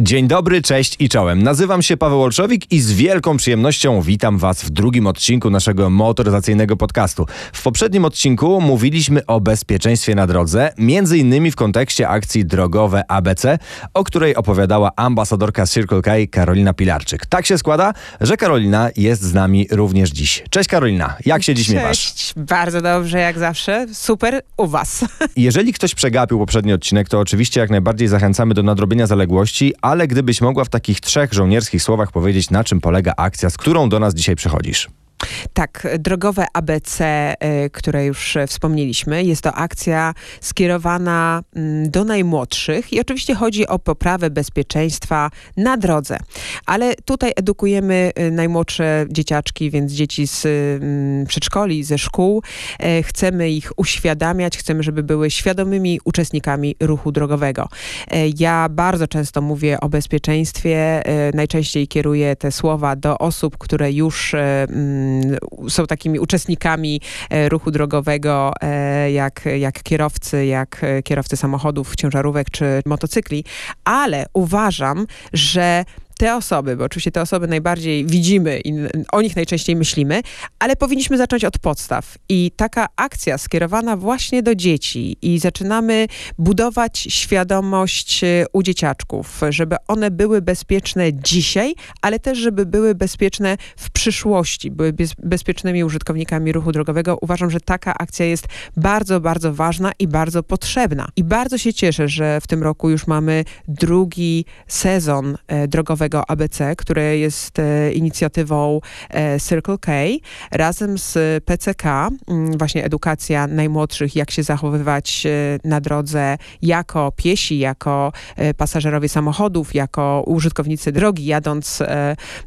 Dzień dobry, cześć i czołem. Nazywam się Paweł Olszowik i z wielką przyjemnością witam Was w drugim odcinku naszego motoryzacyjnego podcastu. W poprzednim odcinku mówiliśmy o bezpieczeństwie na drodze, między innymi w kontekście akcji drogowe ABC, o której opowiadała ambasadorka Circle K Karolina Pilarczyk. Tak się składa, że Karolina jest z nami również dziś. Cześć Karolina, jak się dziś Cześć. miewasz? Bardzo dobrze, jak zawsze. Super u was. Jeżeli ktoś przegapił poprzedni odcinek, to oczywiście jak najbardziej zachęcamy do nadrobienia zaległości, ale gdybyś mogła w takich trzech żołnierskich słowach powiedzieć, na czym polega akcja, z którą do nas dzisiaj przychodzisz. Tak, drogowe ABC, y, które już y, wspomnieliśmy, jest to akcja skierowana mm, do najmłodszych i oczywiście chodzi o poprawę bezpieczeństwa na drodze. Ale tutaj edukujemy y, najmłodsze dzieciaczki, więc dzieci z mm, przedszkoli, ze szkół. E, Chcemy ich uświadamiać, chcemy, żeby były świadomymi uczestnikami ruchu drogowego. E, Ja bardzo często mówię o bezpieczeństwie, e, najczęściej kieruję te słowa do osób, które już e, mm, są takimi uczestnikami e, ruchu drogowego, e, jak, jak kierowcy, jak e, kierowcy samochodów, ciężarówek czy motocykli, ale uważam, że te osoby, bo oczywiście te osoby najbardziej widzimy i o nich najczęściej myślimy, ale powinniśmy zacząć od podstaw. I taka akcja skierowana właśnie do dzieci i zaczynamy budować świadomość e, u dzieciaczków, żeby one były bezpieczne dzisiaj, ale też, żeby były bezpieczne w przyszłości, były bez, bezpiecznymi użytkownikami ruchu drogowego. Uważam, że taka akcja jest bardzo, bardzo ważna i bardzo potrzebna. I bardzo się cieszę, że w tym roku już mamy drugi sezon e, ABC, który jest e, inicjatywą e, Circle K razem z PCK, mm, właśnie edukacja najmłodszych, jak się zachowywać e, na drodze jako piesi, jako pasażerowie samochodów, jako użytkownicy drogi, jadąc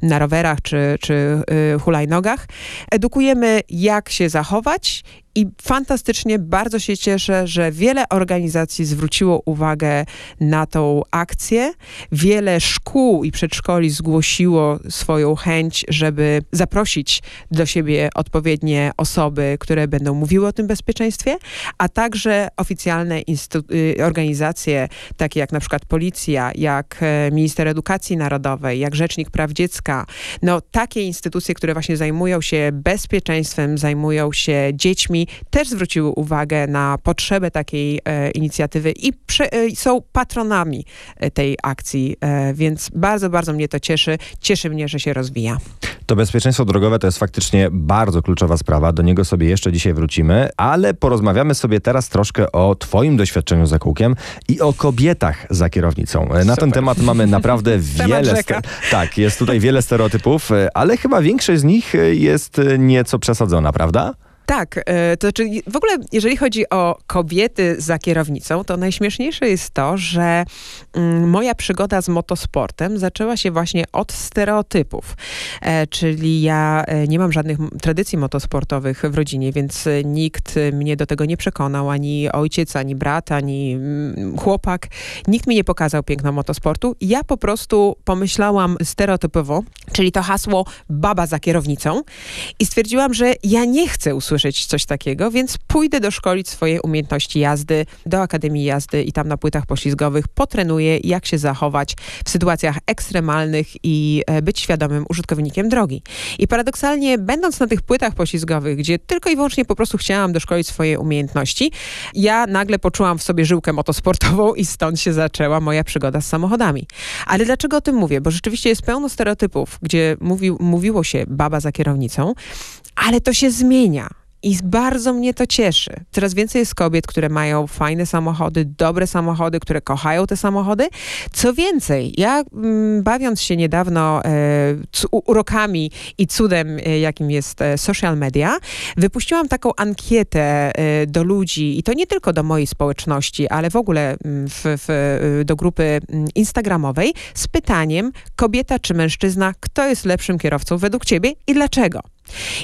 na rowerach czy, czy hulajnogach. Edukujemy, jak się zachować i fantastycznie, bardzo się cieszę, że wiele organizacji zwróciło uwagę na tą akcję. Wiele szkół i przedszkoli zgłosiło swoją chęć, żeby zaprosić do siebie odpowiednie osoby, które będą mówiły o tym bezpieczeństwie, a także oficjalne y, organizacje, takie jak na przykład policja, jak e, minister edukacji narodowej, jak rzecznik praw dziecka. No takie instytucje, które właśnie zajmują się bezpieczeństwem, zajmują się dziećmi, też zwróciły uwagę na potrzebę takiej e, inicjatywy i prze, e, są patronami e, tej akcji, e, więc bardzo, bardzo mnie to cieszy. Cieszy mnie, że się rozwija. To bezpieczeństwo drogowe to jest faktycznie bardzo kluczowa sprawa. Do niego sobie jeszcze dzisiaj wrócimy, ale porozmawiamy sobie teraz troszkę o Twoim doświadczeniu za kółkiem i o kobietach za kierownicą. Na ten Super. temat mamy naprawdę wiele. tak, jest tutaj wiele stereotypów, ale chyba większość z nich jest nieco przesadzona, prawda? Tak, e, to znaczy w ogóle jeżeli chodzi o kobiety za kierownicą, to najśmieszniejsze jest to, że mm, moja przygoda z motosportem zaczęła się właśnie od stereotypów. E, czyli ja e, nie mam żadnych tradycji motosportowych w rodzinie, więc nikt mnie do tego nie przekonał, ani ojciec, ani brat, ani mm, chłopak. Nikt mi nie pokazał piękna motosportu. Ja po prostu pomyślałam stereotypowo, czyli to hasło baba za kierownicą i stwierdziłam, że ja nie chcę usłyszeć coś takiego, więc pójdę doszkolić swoje umiejętności jazdy do Akademii Jazdy i tam na płytach poślizgowych potrenuję, jak się zachować w sytuacjach ekstremalnych i e, być świadomym użytkownikiem drogi. I paradoksalnie, będąc na tych płytach poślizgowych, gdzie tylko i wyłącznie po prostu chciałam doszkolić swoje umiejętności, ja nagle poczułam w sobie żyłkę motosportową i stąd się zaczęła moja przygoda z samochodami. Ale dlaczego o tym mówię? Bo rzeczywiście jest pełno stereotypów, gdzie mówi, mówiło się baba za kierownicą, ale to się zmienia. I bardzo mnie to cieszy. Coraz więcej jest kobiet, które mają fajne samochody, dobre samochody, które kochają te samochody. Co więcej, ja mm, bawiąc się niedawno e, urokami i cudem, e, jakim jest e, social media, wypuściłam taką ankietę e, do ludzi i to nie tylko do mojej społeczności, ale w ogóle mm, w, w, e, do grupy mm, instagramowej z pytaniem kobieta czy mężczyzna, kto jest lepszym kierowcą według ciebie i dlaczego?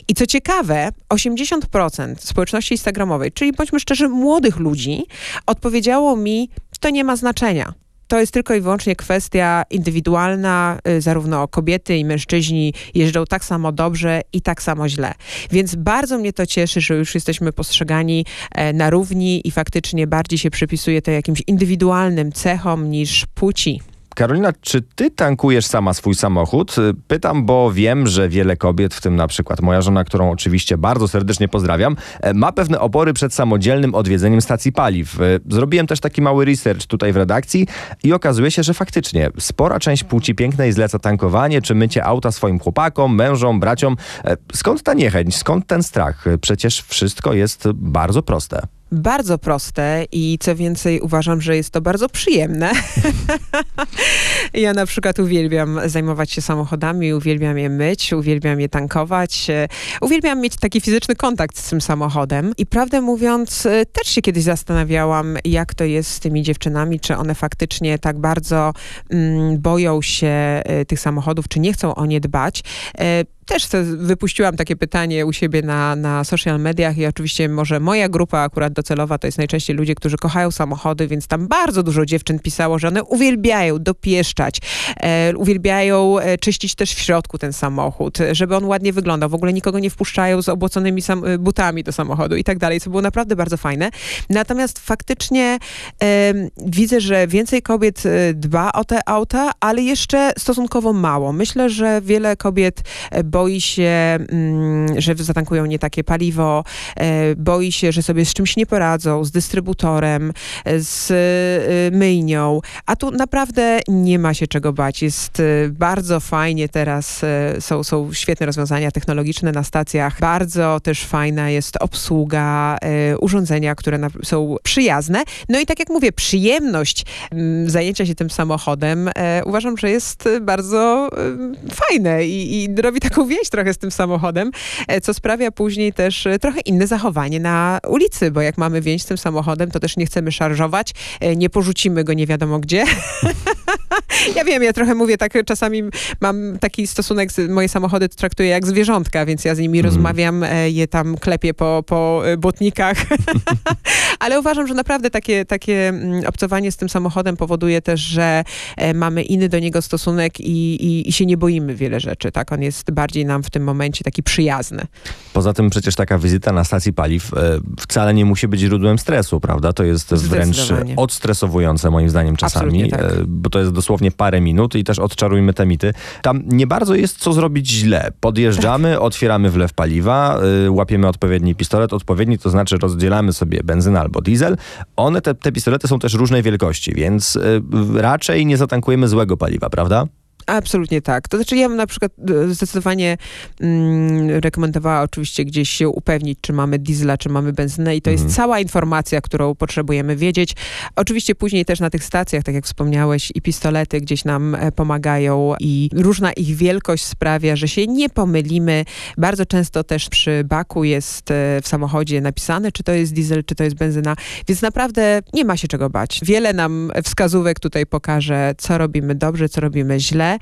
I co ciekawe, 80% społeczności instagramowej, czyli bądźmy szczerzy, młodych ludzi, odpowiedziało mi, to nie ma znaczenia. To jest tylko i wyłącznie kwestia indywidualna, y, zarówno kobiety i mężczyźni jeżdżą tak samo dobrze i tak samo źle. Więc bardzo mnie to cieszy, że już jesteśmy postrzegani e, na równi i faktycznie bardziej się przypisuje to jakimś indywidualnym cechom niż płci. Karolina, czy ty tankujesz sama swój samochód? Y, Pytam, bo wiem, że wiele kobiet, w tym na przykład moja żona, którą oczywiście bardzo serdecznie pozdrawiam, e, ma pewne opory przed samodzielnym odwiedzeniem stacji paliw. Y, Zrobiłem też taki mały research tutaj w redakcji i okazuje się, że faktycznie spora część płci pięknej zleca tankowanie czy mycie auta swoim chłopakom, mężom, braciom. E, Skąd ta niechęć? Skąd ten strach? Y, Przecież wszystko jest bardzo proste. Bardzo proste i co więcej uważam, że jest to bardzo przyjemne. ja na przykład uwielbiam zajmować się samochodami, uwielbiam je myć, uwielbiam je tankować, e, uwielbiam mieć taki fizyczny kontakt z tym samochodem i prawdę mówiąc e, też się kiedyś zastanawiałam, jak to jest z tymi dziewczynami, czy one faktycznie tak bardzo mm, boją się e, tych samochodów, czy nie chcą o nie dbać. E, też te, wypuściłam takie pytanie u siebie na, na social mediach i oczywiście może moja grupa akurat docelowa to jest najczęściej ludzie, którzy kochają samochody, więc tam bardzo dużo dziewczyn pisało, że one uwielbiają dopieszczać, e, uwielbiają e, czyścić też w środku ten samochód, żeby on ładnie wyglądał. W ogóle nikogo nie wpuszczają z obłoconymi sam, butami do samochodu i tak dalej, co było naprawdę bardzo fajne. Natomiast faktycznie e, widzę, że więcej kobiet e, dba o te auta, ale jeszcze stosunkowo mało. Myślę, że wiele kobiet e, boi się, mm, że zatankują nie takie paliwo, e, boi się, że sobie z czymś nie poradzą, z dystrybutorem, e, z e, myjnią, a tu naprawdę nie ma się czego bać. Jest bardzo fajnie teraz, są, są świetne rozwiązania technologiczne na stacjach, bardzo też fajna jest obsługa, urządzenia, które są przyjazne. No i tak jak mówię, przyjemność mm, zajęcia się tym samochodem uważam, że jest bardzo fajne i, i robi taką więź trochę z tym samochodem, e, co sprawia później też e, trochę inne zachowanie na ulicy, bo jak mamy więź z tym samochodem, to też nie chcemy szarżować, e, nie porzucimy go nie wiadomo gdzie. ja wiem, ja trochę mówię tak, czasami mam taki stosunek, z, moje samochody traktuję jak zwierzątka, więc ja z nimi Mhm. rozmawiam, je tam klepię po, po błotnikach, ale uważam, że naprawdę takie, takie mm, obcowanie z tym samochodem powoduje też, że mamy inny do niego stosunek i, i, i się nie boimy wiele rzeczy, tak? On jest bardziej nam w tym momencie taki przyjazny. Poza tym przecież taka wizyta na stacji paliw e, wcale nie musi być źródłem stresu, prawda? To jest wręcz odstresowujące moim zdaniem czasami, tak. e, bo to jest dosłownie parę minut i też odczarujmy te mity. Tam nie bardzo jest co zrobić źle. Podjeżdżamy, Tak. otwieramy wlew paliwa, y, łapiemy odpowiedni pistolet. Odpowiedni to znaczy rozdzielamy sobie benzynę albo diesel. One, te, te pistolety są też różnej wielkości, więc raczej nie zatankujemy złego paliwa, prawda? Absolutnie tak. To znaczy ja bym na przykład e, zdecydowanie mm, rekomendowała oczywiście gdzieś się upewnić, czy mamy diesla, czy mamy benzynę i to Mhm. jest cała informacja, którą potrzebujemy wiedzieć. Oczywiście później też na tych stacjach, tak jak wspomniałeś, i pistolety gdzieś nam e, pomagają i różna ich wielkość sprawia, że się nie pomylimy. Bardzo często też przy baku jest e, w samochodzie napisane, czy to jest diesel, czy to jest benzyna, więc naprawdę nie ma się czego bać. Wiele nam wskazówek tutaj pokaże, co robimy dobrze, co robimy źle.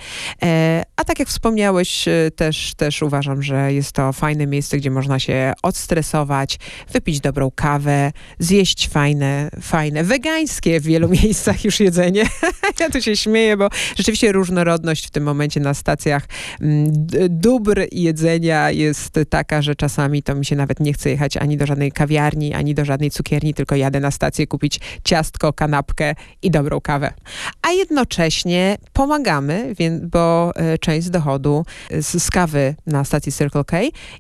E, A tak jak wspomniałeś, e, też, też uważam, że jest to fajne miejsce, gdzie można się odstresować, wypić dobrą kawę, zjeść fajne, fajne, wegańskie w wielu miejscach już jedzenie. ja tu się śmieję, bo rzeczywiście różnorodność w tym momencie na stacjach mm, dóbr jedzenia jest taka, że czasami to mi się nawet nie chce jechać ani do żadnej kawiarni, ani do żadnej cukierni, tylko jadę na stację kupić ciastko, kanapkę i dobrą kawę. A jednocześnie pomagamy, więc, bo e, część z dochodu z, z kawy na stacji Circle K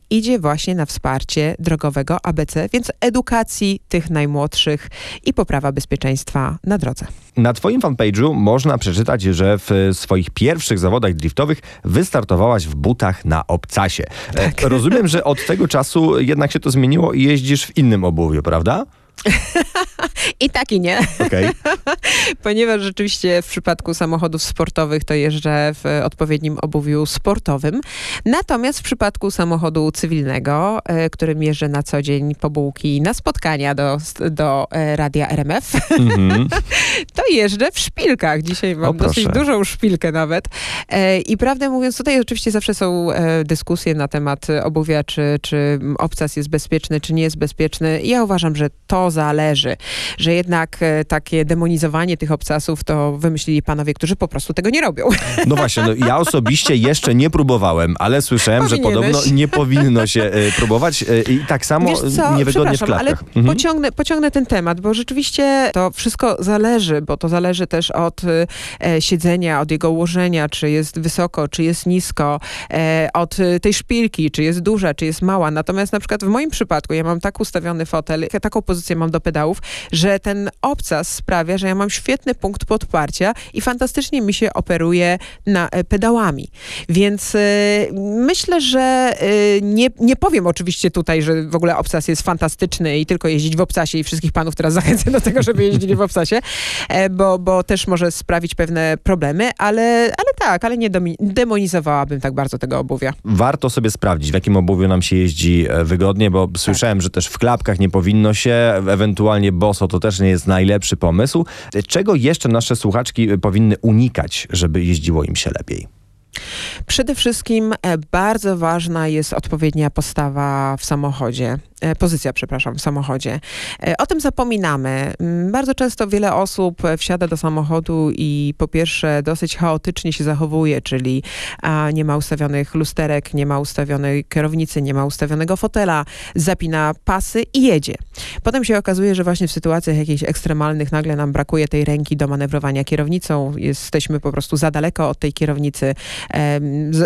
idzie właśnie na wsparcie drogowego ABC, więc edukacji tych najmłodszych i poprawa bezpieczeństwa na drodze. Na twoim fanpage'u można przeczytać, że w swoich pierwszych zawodach driftowych wystartowałaś w butach na obcasie. E, Rozumiem, że od tego czasu jednak się to zmieniło i jeździsz w innym obuwiu, prawda? I tak i nie. Okej. Ponieważ rzeczywiście w przypadku samochodów sportowych to jeżdżę w odpowiednim obuwiu sportowym. Natomiast w przypadku samochodu cywilnego, e, którym jeżdżę na co dzień po bułki na spotkania do, do e, radia RMF, Mhm. to jeżdżę w szpilkach. Dzisiaj mam dosyć dużą szpilkę nawet. E, I prawdę mówiąc, tutaj oczywiście zawsze są dyskusje na temat obuwia, czy, czy obcas jest bezpieczny, czy nie jest bezpieczny. Ja uważam, że to zależy. Że jednak e, takie demonizowanie tych obcasów to wymyślili panowie, którzy po prostu tego nie robią. No właśnie, no ja osobiście jeszcze nie próbowałem, ale słyszałem, że podobno nie powinno się e, próbować e, i tak samo Wiesz co, niewygodnie w przepraszam, ale klatkach. Mhm. pociągnę, pociągnę ten temat, bo rzeczywiście to wszystko zależy, bo to zależy też od e, siedzenia, od jego ułożenia, czy jest wysoko, czy jest nisko, e, od tej szpilki, czy jest duża, czy jest mała. Natomiast na przykład w moim przypadku ja mam tak ustawiony fotel, taką pozycję mam do pedałów, że ten obcas sprawia, że ja mam świetny punkt podparcia i fantastycznie mi się operuje na e, pedałami. Więc e, myślę, że e, nie, nie powiem oczywiście tutaj, że w ogóle obcas jest fantastyczny i tylko jeździć w obcasie i wszystkich panów teraz zachęcę do tego, żeby jeździli w obcasie, bo, bo też może sprawić pewne problemy, ale tak, ale nie demonizowałabym tak bardzo tego obuwia. Warto sobie sprawdzić, w jakim obuwiu nam się jeździ e, wygodnie, bo słyszałem, że też w klapkach nie powinno się, ewentualnie boso to też nie jest najlepszy pomysł. E, Czego jeszcze nasze słuchaczki e, powinny unikać, żeby jeździło im się lepiej? Przede wszystkim e, bardzo ważna jest odpowiednia postawa w samochodzie. E, Pozycja, przepraszam, w samochodzie. E, O tym zapominamy. Mm, Bardzo często wiele osób wsiada do samochodu i po pierwsze dosyć chaotycznie się zachowuje, czyli nie ma ustawionych lusterek, nie ma ustawionej kierownicy, nie ma ustawionego fotela, zapina pasy i jedzie. Potem się okazuje, że właśnie w sytuacjach jakichś ekstremalnych nagle nam brakuje tej ręki do manewrowania kierownicą, jesteśmy po prostu za daleko od tej kierownicy,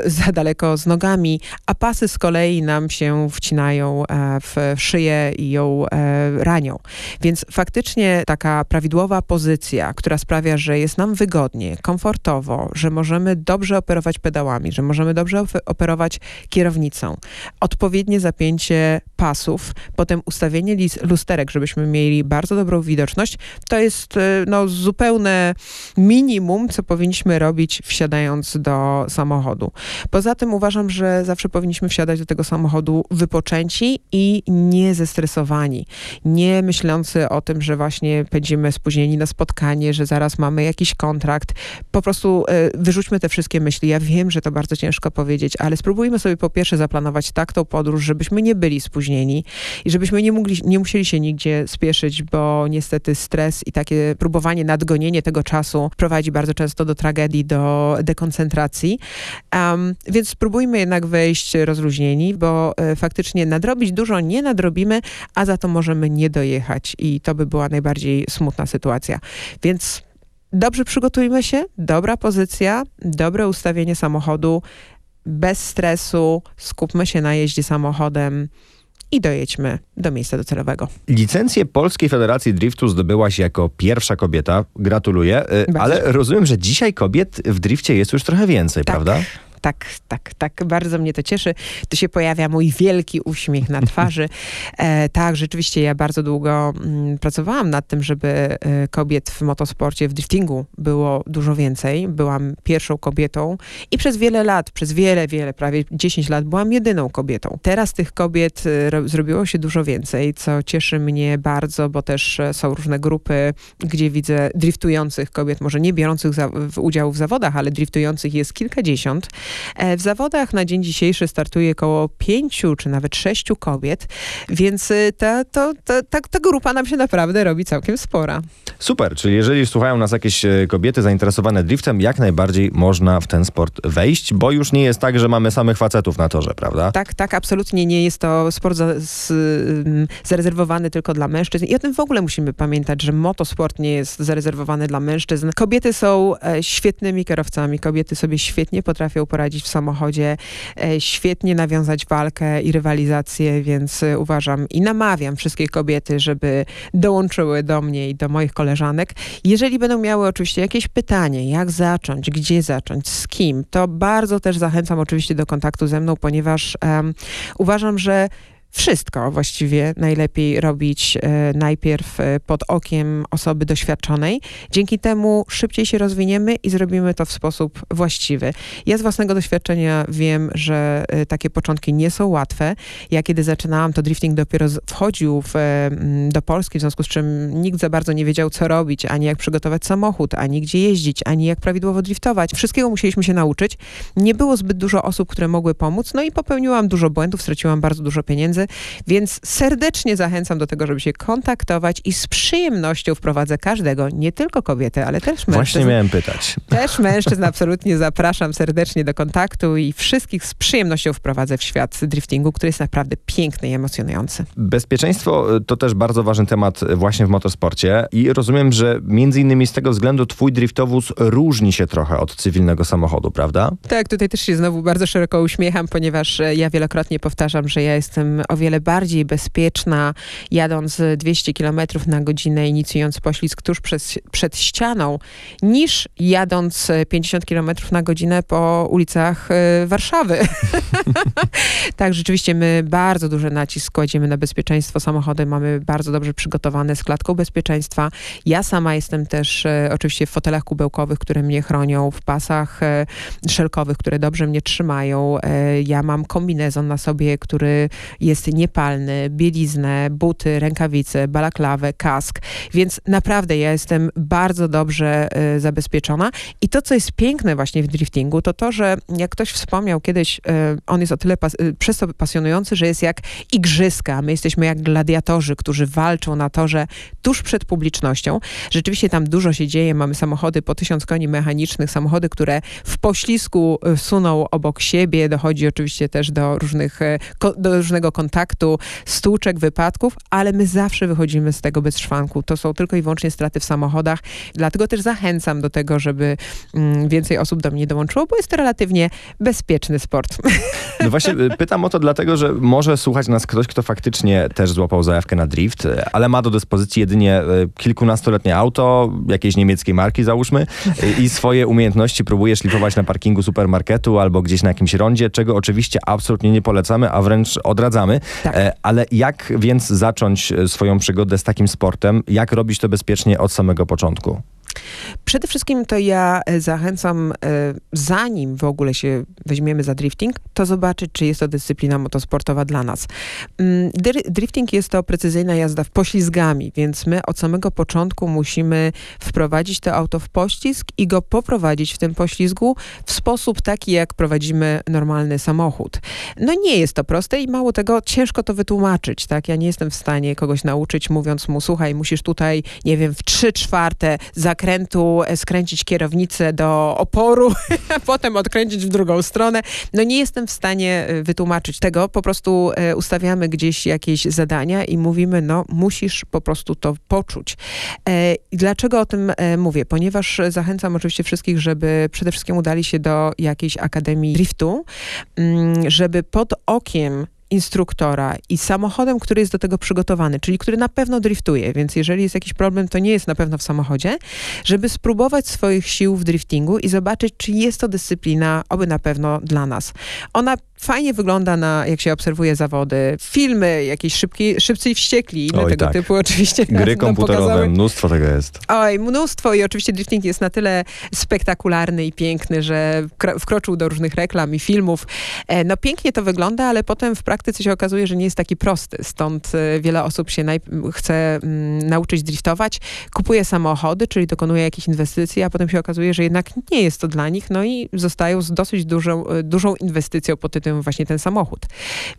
za daleko z nogami, a pasy z kolei nam się wcinają e, w szyję i ją e, ranią. Więc faktycznie taka prawidłowa pozycja, która sprawia, że jest nam wygodnie, komfortowo, że możemy dobrze operować pedałami, że możemy dobrze operować kierownicą, odpowiednie zapięcie pasów, potem ustawienie lusterek, żebyśmy mieli bardzo dobrą widoczność, to jest e, no, zupełne minimum, co powinniśmy robić wsiadając do samochodu. Poza tym uważam, że zawsze powinniśmy wsiadać do tego samochodu wypoczęci i nie zestresowani, nie myślący o tym, że właśnie będziemy spóźnieni na spotkanie, że zaraz mamy jakiś kontrakt. Po prostu e, wyrzućmy te wszystkie myśli. Ja wiem, że to bardzo ciężko powiedzieć, ale spróbujmy sobie po pierwsze zaplanować tak tą podróż, żebyśmy nie byli spóźnieni i żebyśmy nie, mogli, nie musieli się nigdzie spieszyć, bo niestety stres i takie próbowanie nadgonienie tego czasu prowadzi bardzo często do tragedii, do dekoncentracji. Um, więc spróbujmy jednak wejść rozluźnieni, bo e, faktycznie nadrobić dużo nie nadrobimy, a za to możemy nie dojechać i to by była najbardziej smutna sytuacja. Więc dobrze przygotujmy się, dobra pozycja, dobre ustawienie samochodu, bez stresu, skupmy się na jeździe samochodem i dojedźmy do miejsca docelowego. Licencję Polskiej Federacji Driftu zdobyłaś jako pierwsza kobieta. Gratuluję. E, Bardzo. Ale rozumiem, że dzisiaj kobiet w drifcie jest już trochę więcej, Tak. prawda? Tak, tak, tak. Bardzo mnie to cieszy. Tu się pojawia mój wielki uśmiech na twarzy. E, tak, rzeczywiście ja bardzo długo mm, pracowałam nad tym, żeby e, kobiet w motosporcie, w driftingu było dużo więcej. Byłam pierwszą kobietą i przez wiele lat, przez wiele, wiele, prawie 10 lat byłam jedyną kobietą. Teraz tych kobiet e, ro, zrobiło się dużo więcej, co cieszy mnie bardzo, bo też e, są różne grupy, gdzie widzę driftujących kobiet, może nie biorących za, w udziału w zawodach, ale driftujących jest kilkadziesiąt. E, W zawodach na dzień dzisiejszy startuje około pięciu czy nawet sześciu kobiet, więc y, ta, to, ta, ta, ta grupa nam się naprawdę robi całkiem spora. Super, czyli jeżeli słuchają nas jakieś e, kobiety zainteresowane driftem, jak najbardziej można w ten sport wejść, bo już nie jest tak, że mamy samych facetów na torze, prawda? Tak, tak, absolutnie nie jest to sport za, z, zarezerwowany tylko dla mężczyzn. I o tym w ogóle musimy pamiętać, że motosport nie jest zarezerwowany dla mężczyzn. Kobiety są e, świetnymi kierowcami, kobiety sobie świetnie potrafią poradzić w samochodzie, e, świetnie nawiązać walkę i rywalizację, więc e, uważam i namawiam wszystkie kobiety, żeby dołączyły do mnie i do moich koleżanek. Jeżeli będą miały oczywiście jakieś pytanie, jak zacząć, gdzie zacząć, z kim, to bardzo też zachęcam oczywiście do kontaktu ze mną, ponieważ em, uważam, że wszystko właściwie najlepiej robić e, najpierw e, pod okiem osoby doświadczonej. Dzięki temu szybciej się rozwiniemy i zrobimy to w sposób właściwy. Ja z własnego doświadczenia wiem, że e, takie początki nie są łatwe. Ja kiedy zaczynałam, to drifting dopiero wchodził w, do Polski, w związku z czym nikt za bardzo nie wiedział, co robić, ani jak przygotować samochód, ani gdzie jeździć, ani jak prawidłowo driftować. Wszystkiego musieliśmy się nauczyć. Nie było zbyt dużo osób, które mogły pomóc, no i popełniłam dużo błędów, straciłam bardzo dużo pieniędzy, pieniędzy, więc serdecznie zachęcam do tego, żeby się kontaktować i z przyjemnością wprowadzę każdego, nie tylko kobiety, ale też mężczyzn. Właśnie miałem pytać. Też mężczyzn absolutnie zapraszam serdecznie do kontaktu i wszystkich z przyjemnością wprowadzę w świat driftingu, który jest naprawdę piękny i emocjonujący. Bezpieczeństwo y, to też bardzo ważny temat y, właśnie w motorsporcie i rozumiem, że między innymi z tego względu twój driftowóz różni się trochę od cywilnego samochodu, prawda? Tak, tutaj też się znowu bardzo szeroko uśmiecham, ponieważ e, ja wielokrotnie powtarzam, że ja jestem o wiele bardziej bezpieczna jadąc 200 km na godzinę, inicjując poślizg tuż przed, przed ścianą, niż jadąc e, 50 km na godzinę po ulicach e, Warszawy. tak, rzeczywiście my bardzo duży nacisk kładziemy na bezpieczeństwo. Samochody mamy bardzo dobrze przygotowane z klatką bezpieczeństwa. Ja sama jestem też e, oczywiście w fotelach kubełkowych, które mnie chronią, w pasach e, szelkowych, które dobrze mnie trzymają. Ja mam kombinezon na sobie, który jest niepalny, bieliznę, buty, rękawice, balaklawę, kask. Więc naprawdę ja jestem bardzo dobrze e, zabezpieczona. I to, co jest piękne właśnie w driftingu, to to, że jak ktoś wspomniał kiedyś, e, on jest o tyle pas, e, przez to pasjonujący, że jest jak igrzyska. My jesteśmy jak gladiatorzy, którzy walczą na torze tuż przed publicznością. Rzeczywiście tam dużo się dzieje. Mamy samochody po tysiąc koni mechanicznych, samochody, które w poślizgu e, suną obok siebie. Dochodzi oczywiście też do, różnych, ko- do różnego kontaktu, stłuczek, wypadków, ale my zawsze wychodzimy z tego bez szwanku. To są tylko i wyłącznie straty w samochodach. Dlatego też zachęcam do tego, żeby mm, więcej osób do mnie dołączyło, bo jest to relatywnie bezpieczny sport. No właśnie y, pytam o to dlatego, że może słuchać nas ktoś, kto faktycznie też złapał zajawkę na drift, y, ale ma do dyspozycji jedynie y, kilkunastoletnie auto, jakiejś niemieckiej marki załóżmy i swoje umiejętności próbuje szlifować na parkingu supermarketu albo gdzieś na jakimś rondzie, czego oczywiście absolutnie nie polecamy, a wręcz odradzamy. Tak. E, Ale jak więc zacząć e, swoją przygodę z takim sportem? Jak robić to bezpiecznie od samego początku? Przede wszystkim to ja e, zachęcam, e, zanim w ogóle się weźmiemy za drifting, to zobaczyć, czy jest to dyscyplina motosportowa dla nas. Mm, dri- Drifting jest to precyzyjna jazda w poślizgami, więc my od samego początku musimy wprowadzić to auto w poślizg i go poprowadzić w tym poślizgu w sposób taki, jak prowadzimy normalny samochód. No nie jest to proste i mało tego, ciężko to wytłumaczyć, tak? Ja nie jestem w stanie kogoś nauczyć, mówiąc mu, słuchaj, musisz tutaj, nie wiem, w trzy czwarte zakrętu e, skręcić kierownicę do oporu, a potem odkręcić w drugą stronę. No nie jestem w stanie e, wytłumaczyć tego, po prostu e, ustawiamy gdzieś jakieś zadania i mówimy, no musisz po prostu to poczuć. Dlaczego o tym mówię? Ponieważ zachęcam oczywiście wszystkich, żeby przede wszystkim udali się do jakiejś akademii driftu, mm, żeby pod okiem instruktora i samochodem, który jest do tego przygotowany, czyli który na pewno driftuje, więc jeżeli jest jakiś problem, to nie jest na pewno w samochodzie, żeby spróbować swoich sił w driftingu i zobaczyć, czy jest to dyscyplina, oby na pewno dla nas. Ona fajnie wygląda na, jak się obserwuje zawody, filmy, jakieś szybki, szybcy i wściekli, inne Oj, tego tak. typu oczywiście. Gry komputerowe, pokazały. mnóstwo tego jest. Oj, mnóstwo i oczywiście drifting jest na tyle spektakularny i piękny, że wkro- wkroczył do różnych reklam i filmów. E, No pięknie to wygląda, ale potem w praktyce się okazuje, że nie jest taki prosty. Stąd e, wiele osób się chce mm, nauczyć driftować, kupuje samochody, czyli dokonuje jakichś inwestycji, a potem się okazuje, że jednak nie jest to dla nich, no i zostają z dosyć dużą, e, dużą inwestycją pod tytułem właśnie ten samochód.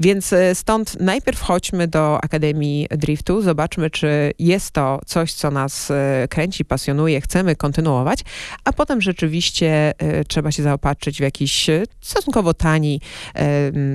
Więc e, stąd najpierw chodźmy do Akademii Driftu, zobaczmy, czy jest to coś, co nas e, kręci, pasjonuje, chcemy kontynuować, a potem rzeczywiście e, trzeba się zaopatrzyć w jakiś stosunkowo tani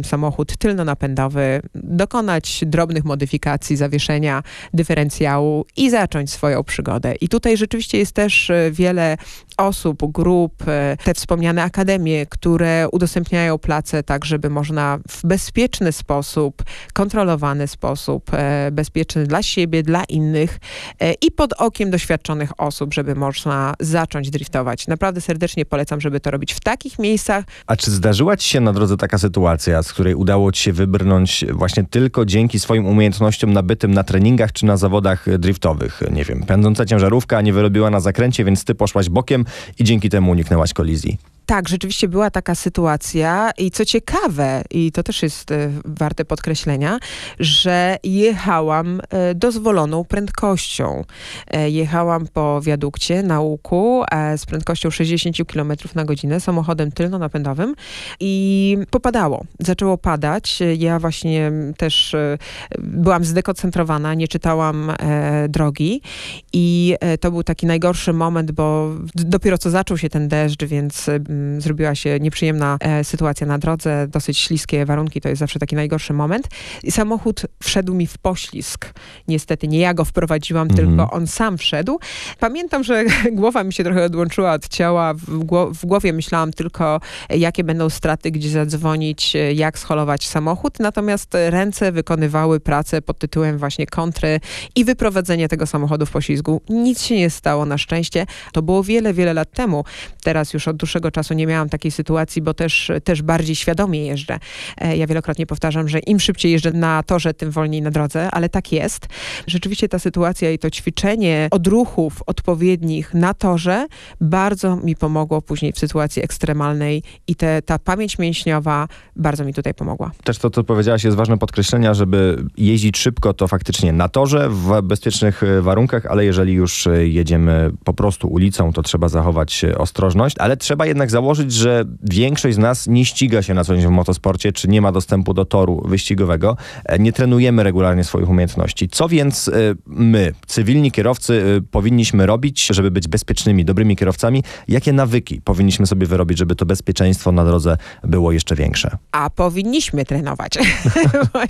samochód tylno-napędowy, dokonać drobnych modyfikacji, zawieszenia, dyferencjału i zacząć swoją przygodę. I tutaj rzeczywiście jest też wiele osób, grup, e, te wspomniane akademie, które udostępniają place tak, żeby można w bezpieczny sposób, kontrolowany sposób, e, bezpieczny dla siebie, dla innych e, i pod okiem doświadczonych osób, żeby można zacząć driftować. Naprawdę serdecznie polecam, żeby to robić w takich miejscach, A czy zdarzyła ci się na drodze taka sytuacja, z której udało ci się wybrnąć właśnie tylko dzięki swoim umiejętnościom nabytym na treningach czy na zawodach driftowych? Nie wiem, pędząca ciężarówka nie wyrobiła na zakręcie, więc ty poszłaś bokiem i dzięki temu uniknęłaś kolizji. Tak, rzeczywiście była taka sytuacja i co ciekawe, i to też jest e, warte podkreślenia, że jechałam e, dozwoloną prędkością. E, Jechałam po wiadukcie na łuku e, z prędkością 60 km na godzinę samochodem tylno-napędowym i popadało. Zaczęło padać. Ja właśnie też byłam zdekoncentrowana, nie czytałam drogi i to był taki najgorszy moment, bo dopiero co zaczął się ten deszcz, więc zrobiła się nieprzyjemna e, sytuacja na drodze, dosyć śliskie warunki, to jest zawsze taki najgorszy moment. I samochód wszedł mi w poślizg. Niestety nie ja go wprowadziłam, Mhm. tylko on sam wszedł. Pamiętam, że głowa mi się trochę odłączyła od ciała. W, gło- w głowie myślałam tylko, e, jakie będą straty, gdzie zadzwonić, e, jak scholować samochód. Natomiast ręce wykonywały pracę pod tytułem właśnie kontry i wyprowadzenie tego samochodu w poślizgu. Nic się nie stało na szczęście. To było wiele, wiele lat temu. Teraz już od dłuższego czasu nie miałam takiej sytuacji, bo też, też bardziej świadomie jeżdżę. E, Ja wielokrotnie powtarzam, że im szybciej jeżdżę na torze, tym wolniej na drodze, ale tak jest. Rzeczywiście ta sytuacja i to ćwiczenie odruchów odpowiednich na torze bardzo mi pomogło później w sytuacji ekstremalnej i te, ta pamięć mięśniowa bardzo mi tutaj pomogła. Też to, co powiedziałaś, jest ważne podkreślenia, żeby jeździć szybko, to faktycznie na torze, w bezpiecznych e, warunkach, ale jeżeli już e, jedziemy po prostu ulicą, to trzeba zachować ostrożność, ale trzeba jednak założyć, że większość z nas nie ściga się na co dzień w motosporcie, czy nie ma dostępu do toru wyścigowego, e, nie trenujemy regularnie swoich umiejętności. Co więc e, my, cywilni kierowcy, e, powinniśmy robić, żeby być bezpiecznymi, dobrymi kierowcami? Jakie nawyki powinniśmy sobie wyrobić, żeby to bezpieczeństwo na drodze było jeszcze większe? A powinniśmy trenować.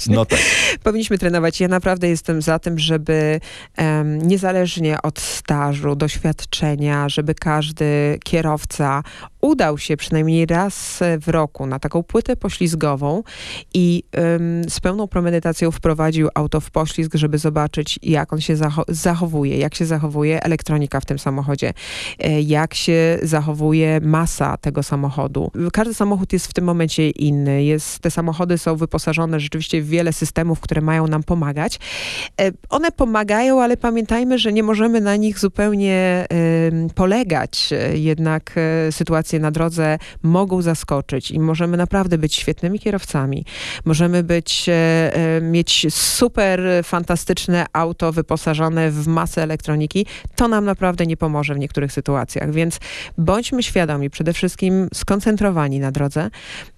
No tak. Powinniśmy trenować. Ja naprawdę jestem za tym, żeby em, niezależnie od stażu, doświadczenia, żeby każdy kierowca udał się przynajmniej raz w roku na taką płytę poślizgową i em, z pełną premedytacją wprowadził auto w poślizg, żeby zobaczyć, jak on się zacho- zachowuje, jak się zachowuje elektronika w tym samochodzie, e, jak się zachowuje masa tego samochodu. Każdy samochód jest w tym momencie inny. Jest, te samochody są wyposażone rzeczywiście w wiele systemów, które mają nam pomagać. E, One pomagają, ale pamiętajmy, że nie możemy na nich zupełnie polegać. E, Jednak e, sytuacje na drodze mogą zaskoczyć i możemy naprawdę być świetnymi kierowcami. Możemy być, e, e, mieć super fantastyczne auto wyposażone w masę elektroniki. To nam naprawdę nie pomoże w niektórych sytuacjach, więc bądźmy świadomi, przede wszystkim skoncentrowani na drodze,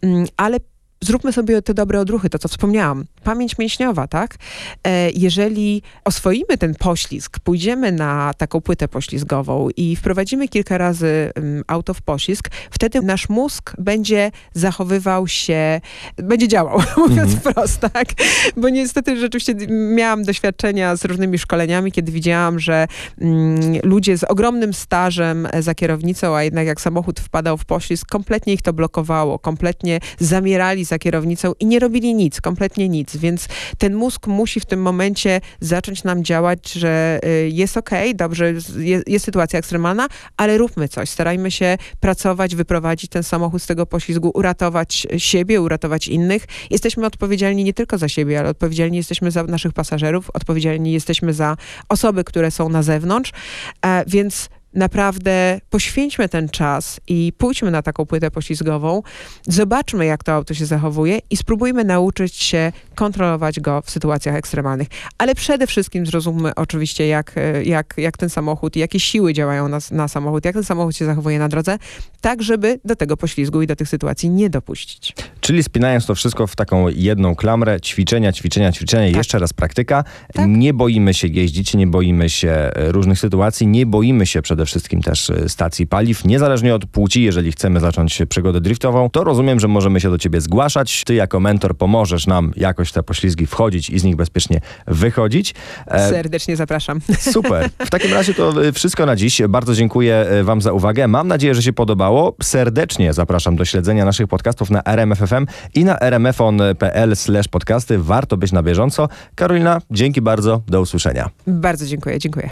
mm, ale zróbmy sobie te dobre odruchy, to co wspomniałam. Pamięć mięśniowa, tak? E, jeżeli oswoimy ten poślizg, pójdziemy na taką płytę poślizgową i wprowadzimy kilka razy mm, auto w poślizg, wtedy nasz mózg będzie zachowywał się, będzie działał, mówiąc wprost, tak? Bo niestety rzeczywiście miałam doświadczenia z różnymi szkoleniami, kiedy widziałam, że mm, ludzie z ogromnym stażem e, za kierownicą, a jednak jak samochód wpadał w poślizg, kompletnie ich to blokowało, kompletnie zamierali za kierownicą i nie robili nic, kompletnie nic. Więc ten mózg musi w tym momencie zacząć nam działać, że y, jest okej, dobrze, jest, jest sytuacja ekstremalna, ale róbmy coś. Starajmy się pracować, wyprowadzić ten samochód z tego poślizgu, uratować siebie, uratować innych. Jesteśmy odpowiedzialni nie tylko za siebie, ale odpowiedzialni jesteśmy za naszych pasażerów, odpowiedzialni jesteśmy za osoby, które są na zewnątrz, e, więc naprawdę poświęćmy ten czas i pójdźmy na taką płytę poślizgową, zobaczmy, jak to auto się zachowuje i spróbujmy nauczyć się kontrolować go w sytuacjach ekstremalnych. Ale przede wszystkim zrozummy oczywiście, jak, e, jak, jak ten samochód, jakie siły działają na, na samochód, jak ten samochód się zachowuje na drodze, tak żeby do tego poślizgu i do tych sytuacji nie dopuścić. Czyli spinając to wszystko w taką jedną klamrę, ćwiczenia, ćwiczenia, ćwiczenia, Tak. jeszcze raz praktyka. Tak. Nie boimy się jeździć, nie boimy się e, różnych sytuacji, nie boimy się przede wszystkim też e, stacji paliw, niezależnie od płci, jeżeli chcemy zacząć przygodę driftową, to rozumiem, że możemy się do ciebie zgłaszać. Ty jako mentor pomożesz nam jakoś te poślizgi wchodzić i z nich bezpiecznie wychodzić. E, Serdecznie zapraszam. Super. W takim razie to wszystko na dziś. Bardzo dziękuję Wam za uwagę. Mam nadzieję, że się podobało. Serdecznie zapraszam do śledzenia naszych podcastów na RMFFM i na rmfon.pl podcasty. Warto być na bieżąco. Karolina, dzięki bardzo. Do usłyszenia. Bardzo dziękuję, dziękuję.